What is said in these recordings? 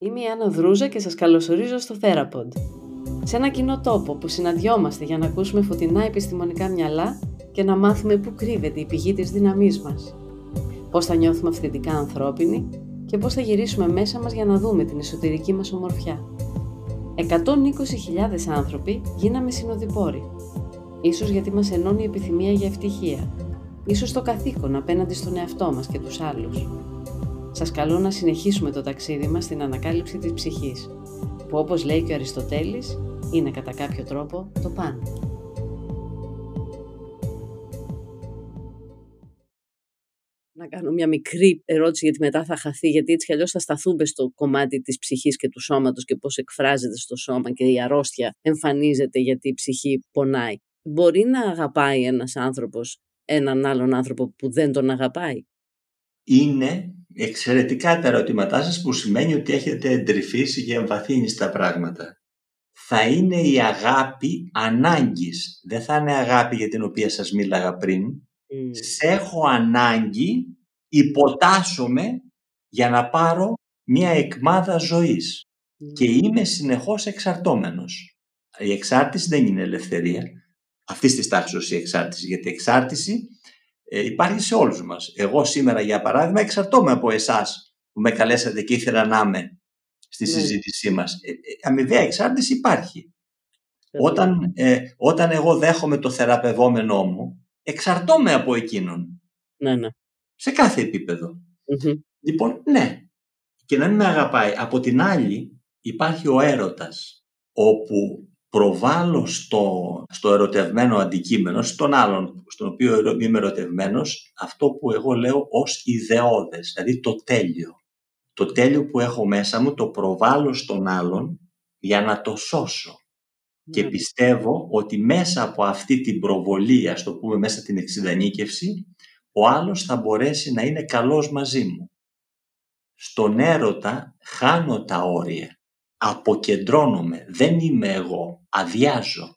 Είμαι η Άννα Δρούζα και σας καλωσορίζω στο Therapod. Σε ένα κοινό τόπο που συναντιόμαστε για να ακούσουμε φωτεινά επιστημονικά μυαλά και να μάθουμε πού κρύβεται η πηγή της δύναμής μας. Πώς θα νιώθουμε αυθεντικά ανθρώπινοι και πώς θα γυρίσουμε μέσα μας για να δούμε την εσωτερική μας ομορφιά. 120.000 άνθρωποι γίναμε συνοδοιπόροι. Ίσως γιατί μας ενώνει η επιθυμία για ευτυχία. Ίσως το καθήκον απέναντι στον εαυτό μας και τους άλλους. Σας καλώ να συνεχίσουμε το ταξίδι μας στην ανακάλυψη της ψυχής, που όπως λέει και ο Αριστοτέλης, είναι κατά κάποιο τρόπο το πάνω. Να κάνω μια μικρή ερώτηση γιατί μετά θα χαθεί, γιατί έτσι κι αλλιώς θα σταθούμε στο κομμάτι της ψυχής και του σώματος και πώς εκφράζεται στο σώμα και η αρρώστια εμφανίζεται γιατί η ψυχή πονάει. Μπορεί να αγαπάει ένας άνθρωπος έναν άλλον άνθρωπο που δεν τον αγαπάει; Είναι εξαιρετικά τα ερωτήματά σας που σημαίνει ότι έχετε εντρυφήσει και εμβαθύνει στα πράγματα. Θα είναι η αγάπη ανάγκης. Δεν θα είναι αγάπη για την οποία σας μίλαγα πριν. Mm. Σε έχω ανάγκη, υποτάσσομαι για να πάρω μια εκμάδα ζωής. Και είμαι συνεχώς εξαρτώμενος. Η εξάρτηση δεν είναι ελευθερία. Αυτή της τάξης η εξάρτηση. Γιατί η εξάρτηση ε, υπάρχει σε όλους μας. Εγώ σήμερα, για παράδειγμα, εξαρτώμαι από εσάς που με καλέσατε και ήθελα να είμαι στη ναι. συζήτησή μας. Ε, ε, αμοιβαία εξάρτηση υπάρχει. Όταν, ε, όταν εγώ δέχομαι το θεραπευόμενό μου, εξαρτώμαι από εκείνον. Ναι, ναι. Σε κάθε Λοιπόν, ναι. Και να μην με αγαπάει. Από την άλλη, υπάρχει ο έρωτας, όπου προβάλλω στο, στο ερωτευμένο αντικείμενο, στον άλλον στον οποίο είμαι ερωτευμένος, αυτό που εγώ λέω ως ιδεώδες, δηλαδή το τέλειο. Το τέλειο που έχω μέσα μου το προβάλλω στον άλλον για να το σώσω. Και ναι. πιστεύω ότι μέσα από αυτή την προβολή, ας το πούμε μέσα την εξειδανίκευση, ο άλλος θα μπορέσει να είναι καλός μαζί μου. Στον έρωτα χάνω τα όρια αποκεντρώνομαι, δεν είμαι εγώ, αδειάζω.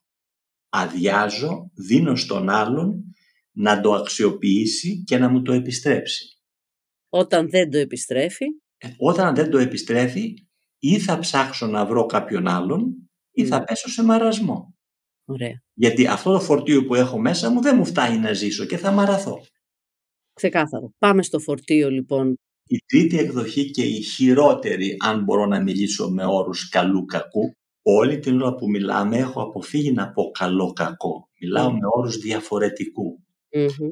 Αδειάζω, δίνω στον άλλον να το αξιοποιήσει και να μου το επιστρέψει. Όταν δεν το επιστρέφει; Ε, όταν δεν το επιστρέφει ή θα ψάξω να βρω κάποιον άλλον ή θα πέσω σε μαρασμό. Ωραία. Γιατί αυτό το φορτίο που έχω μέσα μου δεν μου φτάνει να ζήσω και θα μαραθώ. Ξεκάθαρο. Πάμε στο φορτίο λοιπόν η τρίτη εκδοχή και η χειρότερη, αν μπορώ να μιλήσω με όρους καλού-κακού, όλη την ώρα που μιλάμε έχω αποφύγει να πω καλό-κακό. Μιλάω με όρους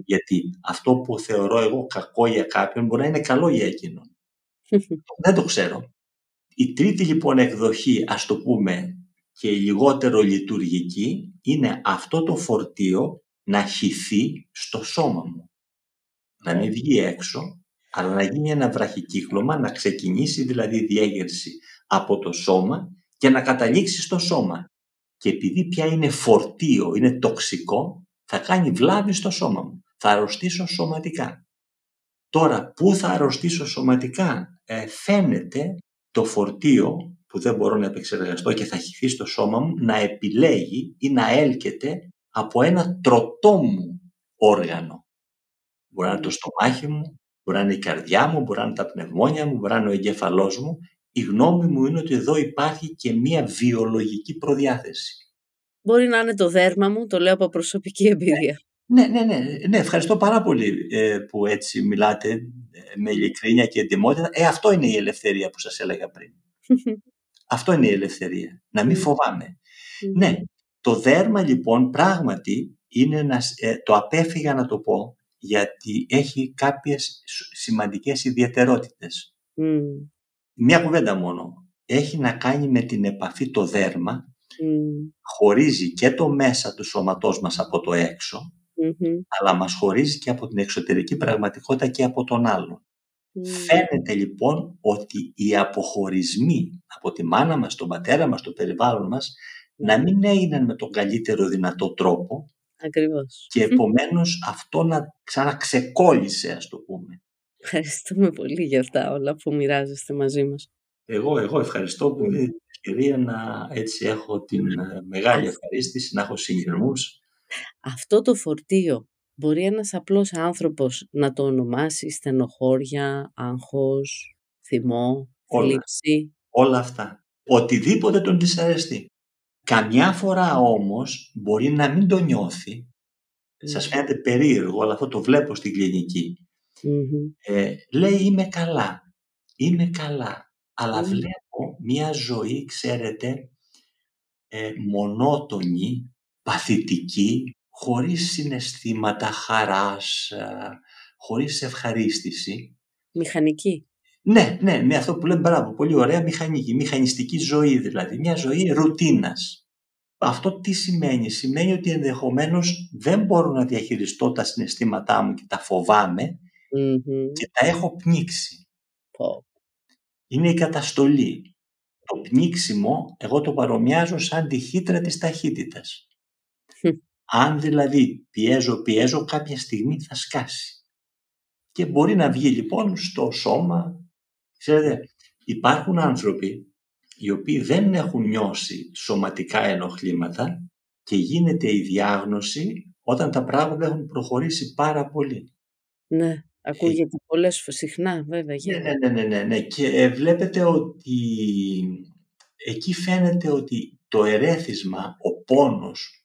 Γιατί αυτό που θεωρώ εγώ κακό για κάποιον μπορεί να είναι καλό για εκείνον. Δεν το ξέρω. Η τρίτη λοιπόν εκδοχή, ας το πούμε, και η λιγότερο λειτουργική, είναι αυτό το φορτίο να χυθεί στο σώμα μου. Να μην βγει έξω, αλλά να γίνει ένα βραχικύκλωμα, να ξεκινήσει δηλαδή η διέγερση από το σώμα και να καταλήξει στο σώμα. Και επειδή πια είναι φορτίο, είναι τοξικό, θα κάνει βλάβη στο σώμα μου. Θα αρρωστήσω σωματικά. Τώρα, πού θα αρρωστήσω σωματικά, ε, φαίνεται το φορτίο που δεν μπορώ να επεξεργαστώ και θα χυθεί στο σώμα μου να επιλέγει ή να έλκεται από ένα τροτό μου όργανο. Μπορεί να είναι το στομάχι μου, Μπορεί να είναι η καρδιά μου, μπορεί να είναι τα πνευμόνια μου, μπορεί να είναι ο εγκέφαλός μου. Η γνώμη μου είναι ότι εδώ υπάρχει και μία βιολογική προδιάθεση. Μπορεί να είναι το δέρμα μου, το λέω από προσωπική εμπειρία. Ναι, ναι, ναι, ναι, ευχαριστώ πάρα πολύ ε, που έτσι μιλάτε ε, με ειλικρίνεια και εντυμότητα. Ε, αυτό είναι η ελευθερία που σας έλεγα πριν. αυτό είναι η ελευθερία. Να μην φοβάμαι. ναι, το δέρμα λοιπόν πράγματι είναι ένας, ε, το απέφυγα να το πω, γιατί έχει κάποιες σημαντικές ιδιαιτερότητες. Mm. Μια κουβέντα μόνο. Έχει να κάνει με την επαφή το δέρμα, mm. χωρίζει και το μέσα του σώματός μας από το έξω, mm-hmm. αλλά μας χωρίζει και από την εξωτερική πραγματικότητα και από τον άλλο. Mm. Φαίνεται λοιπόν ότι οι αποχωρισμοί από τη μάνα μας, τον πατέρα μας, το περιβάλλον μας, να μην έγιναν με τον καλύτερο δυνατό τρόπο, Ακριβώς. Και επομένως αυτό να ξαναξεκόλλησε ας το πούμε. Ευχαριστούμε πολύ για αυτά όλα που μοιράζεστε μαζί μας. Εγώ, εγώ ευχαριστώ που δίνετε την ευκαιρία να έτσι έχω την ε, μεγάλη ευχαρίστηση να έχω συγγερμούς. Αυτό το φορτίο μπορεί ένας απλός άνθρωπος να το ονομάσει στενοχώρια, άγχος, θυμό, θλίψη; Όλα αυτά. Οτιδήποτε τον δυσαρεστεί. Καμιά φορά όμως μπορεί να μην το νιώθει. Σας φαίνεται περίεργο, αλλά αυτό το βλέπω στην κλινικη Ε, λέει είμαι καλά. Είμαι καλά. Αλλά βλέπω μια ζωή, ξέρετε, ε, μονότονη, παθητική, χωρίς συναισθήματα χαράς, ε, χωρίς ευχαρίστηση. Μηχανική. Ναι, ναι, ναι, αυτό που λέμε μπράβο, πολύ ωραία μηχανική, μηχανιστική ζωή δηλαδή, μια ζωή ρουτίνας. Αυτό τι σημαίνει, σημαίνει ότι ενδεχομένως δεν μπορώ να διαχειριστώ τα συναισθήματά μου και τα φοβαμαι και τα έχω πνίξει. Είναι η καταστολή. Το πνίξιμο, εγώ το παρομοιάζω σαν τη χύτρα της ταχύτητας. Αν δηλαδή πιέζω, πιέζω, κάποια στιγμή θα σκάσει. Και μπορεί να βγει λοιπόν στο σώμα. Ξέρετε, υπάρχουν άνθρωποι οι οποίοι δεν έχουν νιώσει σωματικά ενοχλήματα και γίνεται η διάγνωση όταν τα πράγματα έχουν προχωρήσει πάρα πολύ. Ναι, ακούγεται ε, πολλές συχνά βέβαια. Ναι, ναι, ναι, ναι, ναι, ναι. Και ε, βλέπετε ότι εκεί φαίνεται ότι το ερέθισμα, ο πόνος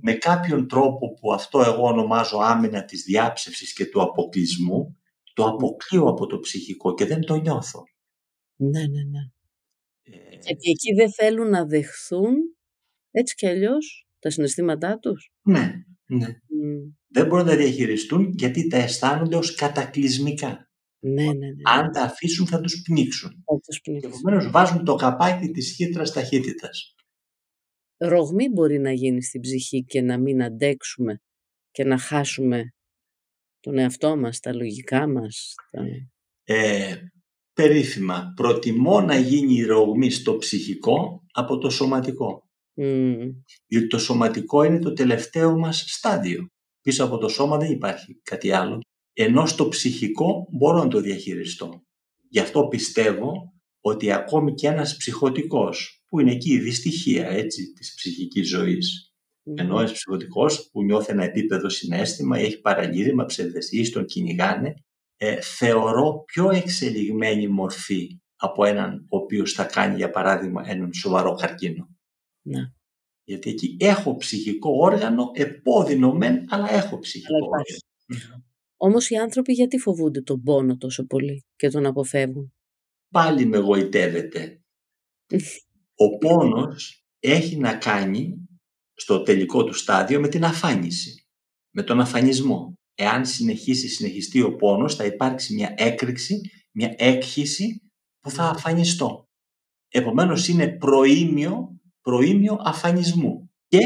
με κάποιον τρόπο που αυτό εγώ ονομάζω άμυνα της διάψευσης και του αποκλεισμού, το αποκλείω από το ψυχικό και δεν το νιώθω. Ναι, ναι, ναι. Ε... Γιατί εκεί δεν θέλουν να δεχθούν έτσι κι αλλιώς τα συναισθήματά τους. Ναι, ναι. Δεν μπορούν να τα διαχειριστούν γιατί τα αισθάνονται ως κατακλυσμικά. Ναι, ναι, ναι. Αν τα αφήσουν θα τους πνίξουν. Και επομένως βάζουν το καπάκι της χύτρας ταχύτητας ρογμή μπορεί να γίνει στην ψυχή και να μην αντέξουμε και να χάσουμε τον εαυτό μας, τα λογικά μας. Τα... Ε, περίφημα. Προτιμώ να γίνει η ρογμή στο ψυχικό από το σωματικό. Mm. Διότι το σωματικό είναι το τελευταίο μας στάδιο. Πίσω από το σώμα δεν υπάρχει κάτι άλλο. Ενώ στο ψυχικό μπορώ να το διαχειριστώ. Γι' αυτό πιστεύω ότι ακόμη και ένας ψυχοτικός που είναι εκεί η δυστυχία έτσι, της ψυχικής ζωής. Mm. Ενώ ένας ψυχοτικός που νιώθει ένα επίπεδο συνέστημα ή έχει παραγγείλημα, ψευδεστήσεις, τον κυνηγάνε, ε, θεωρώ πιο εξελιγμένη μορφή από έναν ο οποίος θα κάνει για παράδειγμα έναν σοβαρό καρκίνο. Ναι. Γιατί εκεί έχω ψυχικό όργανο, επώδυνο μεν, αλλά έχω ψυχικό όργανο. Όμως οι άνθρωποι γιατί φοβούνται τον πόνο τόσο πολύ και τον αποφεύγουν; Πάλι με γοητεύεται. Ο πόνος έχει να κάνει στο τελικό του στάδιο με την αφάνιση, με τον αφανισμό. Εάν συνεχίσει, συνεχιστεί ο πόνος, θα υπάρξει μια έκρηξη, μια έκχυση που θα αφανιστώ. Επομένως είναι προήμιο, προήμιο αφανισμού και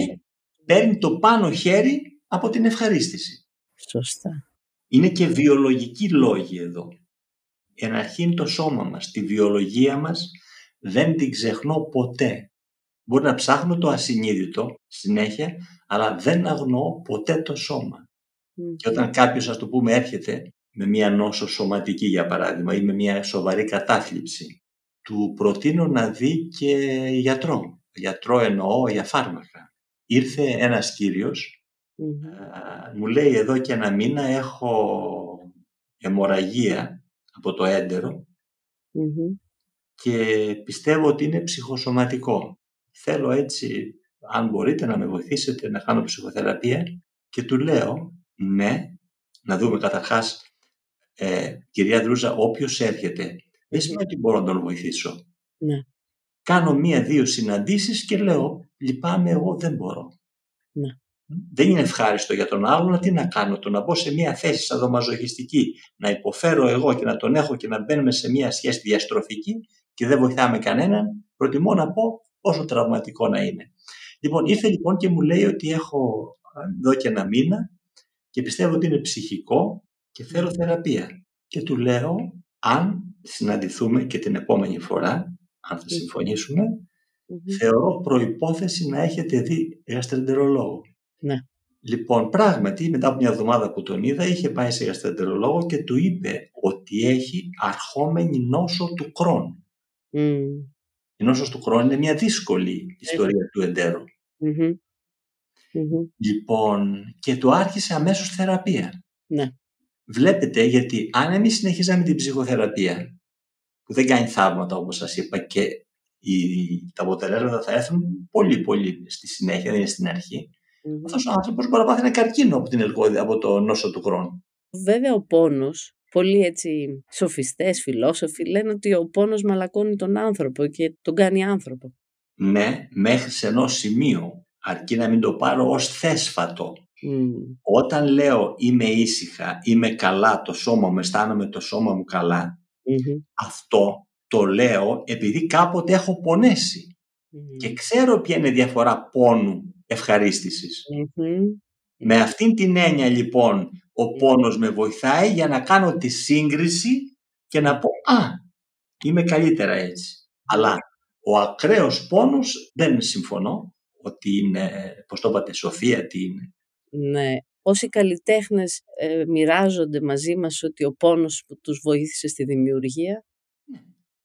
παίρνει το πάνω χέρι από την ευχαρίστηση. Σωστά. Είναι και βιολογικοί λόγοι εδώ. Εναρχήν το σώμα μας, τη βιολογία μας δεν την ξεχνώ ποτέ. Μπορεί να ψάχνω το ασυνείδητο συνέχεια, αλλά δεν αγνοώ ποτέ το σώμα. Και όταν κάποιος, ας το πούμε, έρχεται με μια νόσο σωματική, για παράδειγμα, ή με μια σοβαρή κατάθλιψη, του προτείνω να δει και γιατρό. Γιατρό εννοώ για φάρμακα. Ήρθε ένας μου λέει εδώ και ένα μήνα έχω αιμορραγία από το εντερο και πιστεύω ότι είναι ψυχοσωματικό. Θέλω έτσι, αν μπορείτε να με βοηθήσετε να κάνω ψυχοθεραπεία και του λέω ναι, να δούμε καταρχάς ε, κυρία Δρούζα, όποιος έρχεται, δεν σημαίνει ότι μπορώ να τον βοηθήσω. Ναι. Κάνω μία-δύο συναντήσεις και λέω, λυπάμαι, εγώ δεν μπορώ. Ναι. Δεν είναι ευχάριστο για τον άλλον, τι να κάνω, το να μπω σε μία θέση σαδομαζοχιστική, να υποφέρω εγώ και να τον έχω και να μπαίνουμε σε μία σχέση διαστροφική και δεν βοηθάμε κανέναν, προτιμώ να πω όσο τραυματικό να είναι. Λοιπόν, ήρθε λοιπόν και μου λέει ότι έχω εδώ και ένα μήνα και πιστεύω ότι είναι ψυχικό και θέλω θεραπεία. Και του λέω, αν συναντηθούμε και την επόμενη φορά, αν θα συμφωνησουμε θεωρώ προϋπόθεση να έχετε δει γαστρεντερολόγο. Ναι. Λοιπόν, πράγματι, μετά από μια εβδομάδα που τον είδα, είχε πάει σε γαστρεντερολόγο και του είπε ότι έχει αρχόμενη νόσο του Κρόν. Mm. Η νόσος του χρόνου είναι μια δύσκολη ιστορία του εντέρου. Λοιπόν, και του άρχισε αμέσως θεραπεία. Ναι. Βλέπετε, γιατί αν εμείς συνεχίζαμε την ψυχοθεραπεία, που δεν κάνει θαύματα όπως σας είπα και οι, τα αποτελέσματα θα έρθουν πολύ πολύ στη συνέχεια, δεν είναι στην αρχή. Mm-hmm. Αυτός ο άνθρωπος μπορεί να πάθει ένα καρκίνο από, την ελκώδη, από το νόσο του χρόνου. Βέβαια ο πόνος, πολλοί έτσι σοφιστές, φιλόσοφοι λένε ότι ο πόνος μαλακώνει τον άνθρωπο και τον κάνει άνθρωπο. Ναι, μέχρι σε ενός σημείο, αρκεί να μην το πάρω ως θέσφατο. Όταν λέω είμαι ήσυχα, είμαι καλά, το σώμα μου, αισθάνομαι το σώμα μου καλα αυτό το λέω επειδή κάποτε έχω πονέσει. Και ξέρω ποια είναι η διαφορά πόνου Με αυτήν την έννοια λοιπόν ο πόνος με βοηθάει για να κάνω τη σύγκριση και να πω «Α, είμαι καλύτερα έτσι». Αλλά ο ακραίος πόνος δεν συμφωνώ ότι είναι, πώς το είπατε, σοφία τι είναι. Ναι. Όσοι καλλιτέχνες ε, μοιράζονται μαζί μας ότι ο πόνος που τους βοήθησε στη δημιουργία;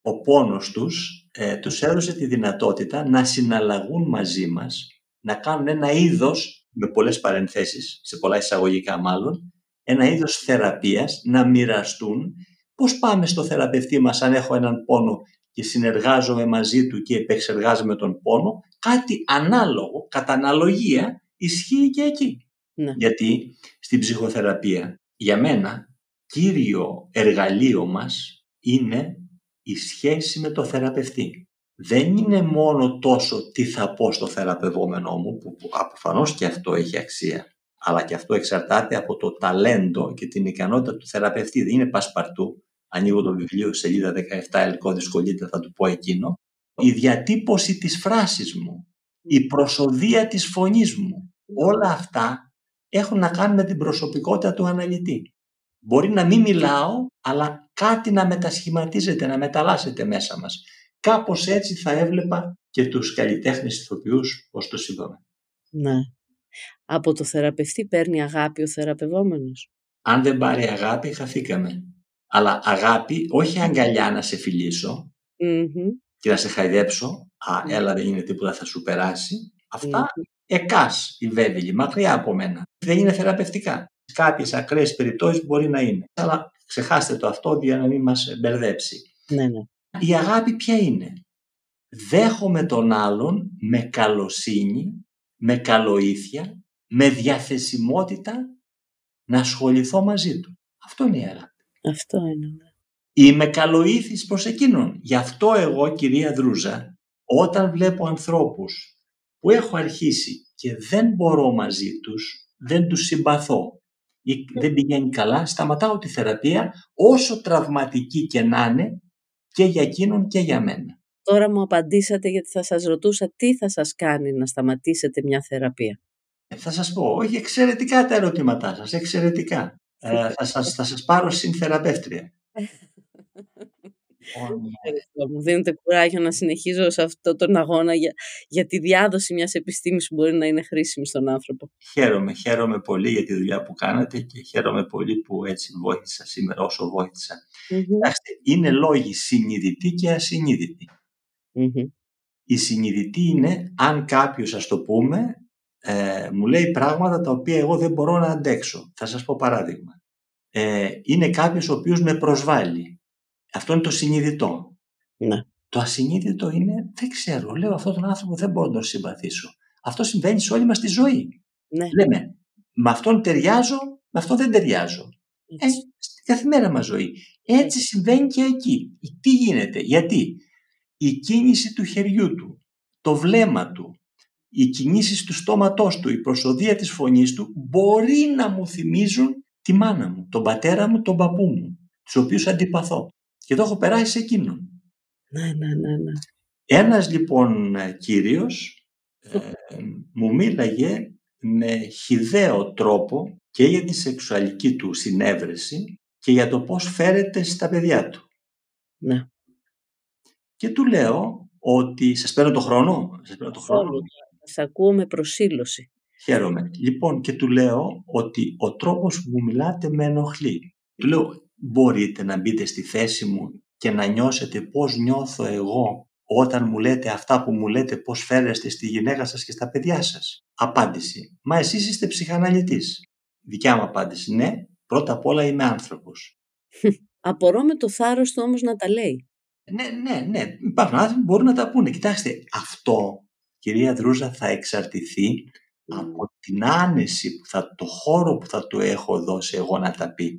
Ο πόνος τους ε, τους έδωσε τη δυνατότητα να συναλλαγούν μαζί μας, να κάνουν ένα είδος, με πολλές παρενθέσεις, σε πολλά εισαγωγικά μάλλον, ένα είδος θεραπείας, να μοιραστούν πώς πάμε στο θεραπευτή μας αν έχω έναν πόνο και συνεργάζομαι μαζί του και επεξεργάζομαι τον πόνο, κάτι ανάλογο, κατά αναλογία, ισχύει και εκεί. Ναι. Γιατί στην ψυχοθεραπεία, για μένα, κύριο εργαλείο μας είναι η σχέση με το θεραπευτή. Δεν είναι μόνο τόσο τι θα πω στο θεραπευόμενό μου, που αποφανώς και αυτό έχει αξία, αλλά και αυτό εξαρτάται από το ταλέντο και την ικανότητα του θεραπευτή. Δεν είναι πασπαρτού. Ανοίγω το βιβλίο, σελίδα 17, ελκό δυσκολείται, θα του πω εκείνο. Η διατύπωση της φράσης μου, η προσοδία της φωνής μου, όλα αυτά έχουν να κάνουν με την προσωπικότητα του αναλυτή. Μπορεί να μην μιλάω, αλλά κάτι να μετασχηματίζεται, να μεταλλάσσεται μέσα μας. Κάπως έτσι θα έβλεπα και τους καλλιτέχνες ηθοποιούς, ως το είπαμε. Ναι. Από το θεραπευτή παίρνει αγάπη ο θεραπευόμενος. Αν δεν πάρει αγάπη, χαθήκαμε. Αλλά αγάπη, όχι αγκαλιά να σε φιλησω και να σε χαϊδέψω. Α, έλα δεν είναι τίποτα, θα σου περάσει. Αυτά εκάς η βέβαιλη, μακριά από μένα. Δεν είναι θεραπευτικά. Κάποιες ακραίες περιπτώσεις μπορεί να είναι. Αλλά ξεχάστε το αυτό για να μην μας μπερδέψει. Ναι, ναι. Η αγάπη ποια είναι; Δέχομαι τον άλλον με καλοσύνη, με καλοήθεια, με διαθεσιμότητα να ασχοληθώ μαζί του. Αυτό είναι η αγάπη. Αυτό είναι. Ναι. Είμαι καλοήθης προς εκείνον. Γι' αυτό εγώ, κυρία Δρούζα, όταν βλέπω ανθρώπους που έχω αρχίσει και δεν μπορώ μαζί τους, δεν τους συμπαθώ ή δεν πηγαίνει καλά, σταματάω τη θεραπεία όσο τραυματική και να είναι και για εκείνον και για μένα. Τώρα μου απαντήσατε γιατί θα σας ρωτούσα τι θα σας κάνει να σταματήσετε μια θεραπεία. Ε, θα σας πω, όχι εξαιρετικά τα ερωτήματά σας, εξαιρετικά. ε, θα, σας, θα σας πάρω συνθεραπεύτρια. Μου δίνετε κουράγιο να συνεχίζω σε αυτό τον αγώνα για, για τη διάδοση μιας επιστήμης που μπορεί να είναι χρήσιμη στον άνθρωπο. Χαίρομαι, χαίρομαι πολύ για τη δουλειά που κάνατε και χαίρομαι πολύ που έτσι βοήθησα σήμερα όσο βοήθησα. είναι λόγοι συνειδητοί και ασυνειδητοι Η συνειδητή είναι αν κάποιος, ας το πούμε, ε, μου λέει πράγματα τα οποία εγώ δεν μπορώ να αντέξω. Θα σας πω παράδειγμα. Ε, είναι κάποιος ο οποίος με προσβάλλει αυτό είναι το συνειδητό. Ναι. Το ασυνείδητο είναι, δεν ξέρω, λέω αυτόν τον άνθρωπο δεν μπορώ να τον συμπαθήσω. Αυτό συμβαίνει σε όλη μας τη ζωή. Ναι. Λέμε, με αυτόν ταιριάζω, με αυτόν δεν ταιριάζω. Ε, στην καθημερινή μας ζωή. Έτσι συμβαίνει και εκεί. Τι γίνεται, γιατί; Η κίνηση του χεριού του, το βλέμμα του, οι κινήσεις του στόματός του, η προσοδεία της φωνής του μπορεί να μου θυμίζουν τη μάνα μου, τον πατέρα μου, τον παππού μου, τους οποίους αντιπαθώ και το έχω περάσει σε εκείνον. Ναι, ναι, ναι, ναι. Ένας λοιπόν κύριος ε, μου μίλαγε με χιδαίο τρόπο και για τη σεξουαλική του συνέβρεση και για το πώς φέρεται στα παιδιά του. Ναι. Και του λέω ότι... Σας παίρνω το χρόνο; Σας παίρνω το χρόνο. Σας ακούω με προσήλωση. Χαίρομαι. Λοιπόν, και του λέω ότι ο τρόπος που μου μιλάτε με ενοχλεί. Του λέω, μπορείτε να μπείτε στη θέση μου και να νιώσετε πώς νιώθω εγώ όταν μου λέτε αυτά που μου λέτε πώς φέρεστε στη γυναίκα σας και στα παιδιά σας. Απάντηση. Μα εσείς είστε ψυχαναλυτής. Δικιά μου απάντηση. Ναι, πρώτα απ' όλα είμαι άνθρωπος. Απορώ με το θάρρος του όμως να τα λέει. Ναι, ναι, ναι. Υπάρχουν άνθρωποι που μπορούν να τα πούνε. Κοιτάξτε, αυτό, κυρία Δρούζα, θα εξαρτηθεί από την άνεση, που θα, το χώρο που θα του έχω δώσει εγώ να τα πει.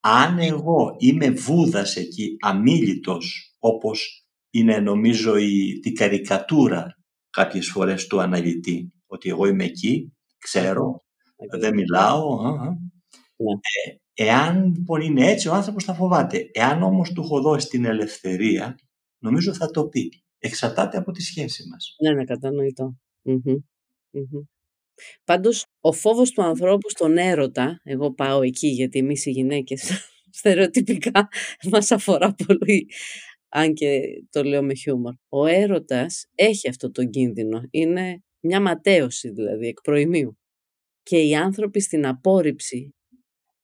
Αν εγώ είμαι βούδας εκεί, αμήλυτος, όπως είναι νομίζω η, τη καρικατούρα κάποιες φορές του αναλυτή, ότι εγώ είμαι εκεί, ξέρω, δεν μιλάω. Ναι. Ε, εάν λοιπόν είναι έτσι, ο άνθρωπος θα φοβάται. Εάν όμως του έχω δώσει την ελευθερία, νομίζω θα το πει. Εξαρτάται από τη σχέση μας. Ναι, ναι, κατανοητό. Πάντως, ο φόβος του ανθρώπου στον έρωτα, εγώ πάω εκεί γιατί εμείς οι γυναίκες στερεοτυπικά μας αφορά πολύ, αν και το λέω με χιούμορ. Ο έρωτας έχει αυτό το κίνδυνο. Είναι μια ματέωση δηλαδή, εκ προημίου. Και οι άνθρωποι στην απόρριψη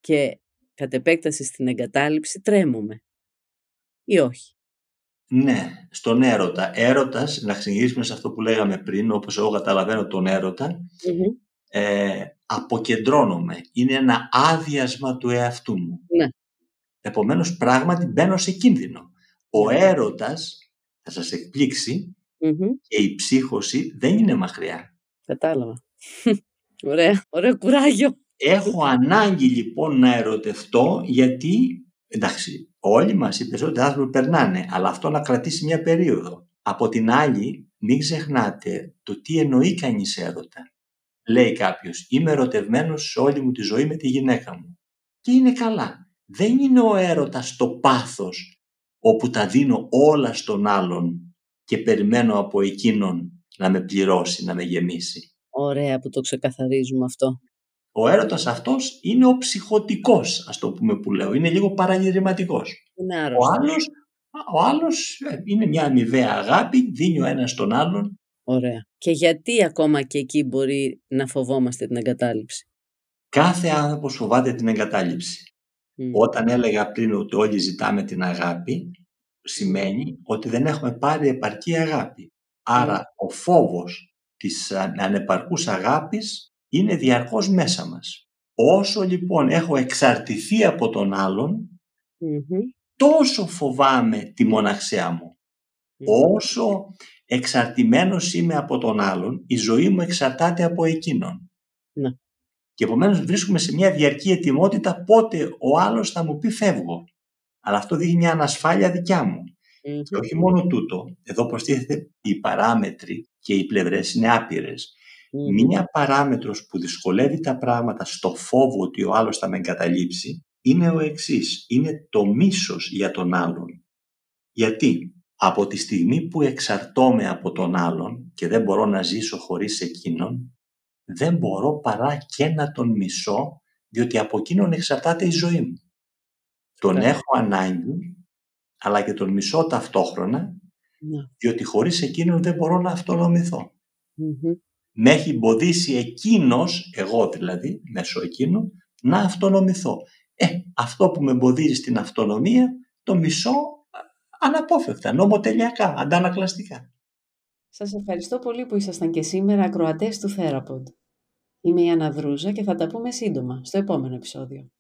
και κατ' επέκταση στην εγκατάλειψη τρέμουμε. Ή όχι; Ναι, στον έρωτα. Έρωτας, να ξεκινήσουμε σε αυτό που λέγαμε πριν, όπως εγώ καταλαβαίνω τον ερωτα ε, αποκεντρώνομαι. Είναι ένα άδειασμα του εαυτού μου. Ναι. Επομένως, πράγματι μπαίνω σε κίνδυνο. Ο ναι. έρωτας, θα σας εκπληξει και η ψύχωση δεν είναι μακριά. Κατάλαβα. Ωραία, ωραίο κουράγιο. Έχω ανάγκη λοιπόν να ερωτευτώ γιατί, εντάξει, όλοι μας οι περισσότεροι άνθρωποι περνάνε, αλλά αυτό να κρατήσει μια περίοδο. Από την άλλη, μην ξεχνάτε το τι εννοεί κανείς έρωτα. Λέει κάποιος, είμαι ερωτευμένος σε όλη μου τη ζωή με τη γυναίκα μου. Και είναι καλά. Δεν είναι ο έρωτας το πάθος όπου τα δίνω όλα στον άλλον και περιμένω από εκείνον να με πληρώσει, να με γεμίσει. Ωραία που το ξεκαθαρίζουμε αυτό. Ο έρωτας αυτός είναι ο ψυχοτικός, ας το πούμε που λέω. Είναι λίγο παραγγελματικός. Είναι ο άλλος, ο άλλος ε, είναι μια αμοιβαία αγάπη, δίνει ο ένας τον άλλον. Ωραία. Και γιατί ακόμα και εκεί μπορεί να φοβόμαστε την εγκατάλειψη; Κάθε άνθρωπος φοβάται την εγκατάλειψη. Όταν έλεγα πριν ότι όλοι ζητάμε την αγάπη, σημαίνει ότι δεν έχουμε πάρει επαρκή αγάπη. Άρα ο φόβος της ανεπαρκούς αγάπης είναι διαρκώς μέσα μας. Όσο λοιπόν έχω εξαρτηθεί από τον αλλον τόσο φοβάμαι τη μοναξιά μου. Όσο εξαρτημένος είμαι από τον άλλον, η ζωή μου εξαρτάται από εκείνον. Ναι. Και επομένως βρίσκομαι σε μια διαρκή ετοιμότητα πότε ο άλλος θα μου πει φεύγω. Αλλά αυτό δείχνει μια ανασφάλεια δικιά μου. Και όχι μόνο τούτο, εδώ προστίθεται οι παράμετροι και οι πλευρές είναι άπειρες. Μία παράμετρος που δυσκολεύει τα πράγματα στο φόβο ότι ο άλλος θα με εγκαταλείψει είναι ο εξής, είναι το μίσος για τον άλλον. Γιατί από τη στιγμή που εξαρτώμαι από τον άλλον και δεν μπορώ να ζήσω χωρίς εκείνον, δεν μπορώ παρά και να τον μισώ, διότι από εκείνον εξαρτάται η ζωή μου. Τον έχω ανάγκη, αλλά και τον μισώ ταυτόχρονα, ναι. διότι χωρίς εκείνον δεν μπορώ να αυτονομηθω Με έχει εμποδίσει εκείνος, εγώ δηλαδή, μέσω εκείνου, να αυτονομηθώ. Ε, αυτό που με εμποδίζει στην αυτονομία, το μισώ αναπόφευκτα, νομοτελειακά, αντανακλαστικά. Σας ευχαριστώ πολύ που ήσασταν και σήμερα ακροατές του Θέραποντ. Είμαι η Αναδρούζα και θα τα πούμε σύντομα στο επόμενο επεισόδιο.